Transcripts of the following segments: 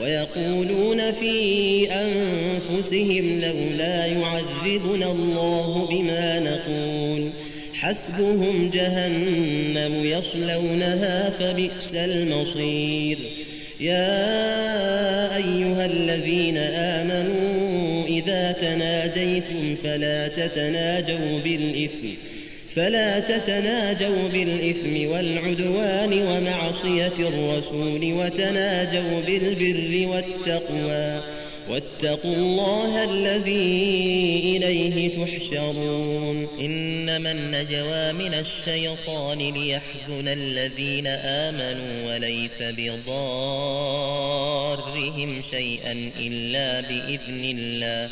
ويقولون في أنفسهم لولا يعذبنا الله بما نقول حسبهم جهنم يصلونها فبئس المصير. يا أيها الذين آمنوا إذا تناجيتم فلا تتناجوا بالإثم فلا تتناجوا بالإثم والعدوان ومعصية الرسول وتناجوا بالبر والتقوى. واتقوا الله الذي إليه تحشرون. إنما النجوى من الشيطان ليحزن الذين آمنوا وليس بضارهم شيئا إلا بإذن الله.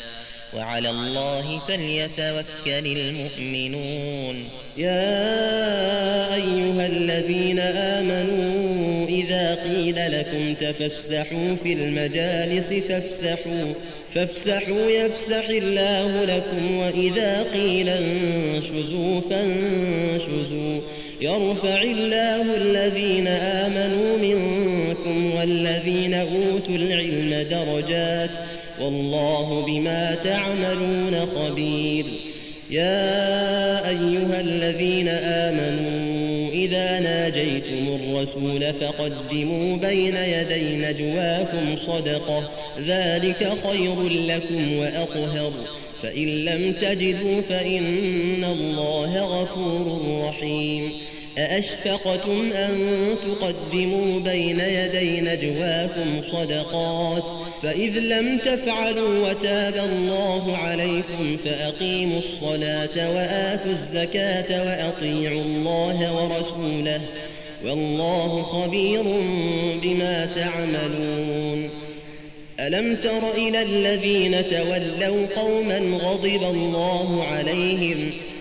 وعلى الله فليتوكل المؤمنون. يا أيها الذين آمنوا إذا قيل لكم تفسحوا في المجالس فافسحوا فافسحوا يفسح الله لكم وإذا قيل انشزوا فانشزوا. يرفع الله الذين آمنوا منكم والذين أوتوا العلم درجات والله بما تعملون خبير. يا أيها الذين آمنوا إذا ناجيتم الرسول فقدموا بين يدي نجواكم صدقة ذلك خير لكم وأطهر. فإن لم تجدوا فإن الله غفور رحيم. أأشفقتم أن تقدموا بين يدي نجواكم صدقات فإذ لم تفعلوا وتاب الله عليكم فأقيموا الصلاة وآتوا الزكاة وأطيعوا الله ورسوله والله خبير بما تعملون. ألم تر إلى الذين تولوا قوما غضب الله عليهم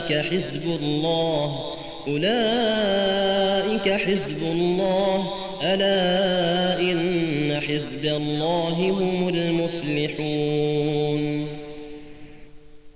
أولئك حزب الله. أولئك حزب الله. ألا إن حزب الله هم المفلحون.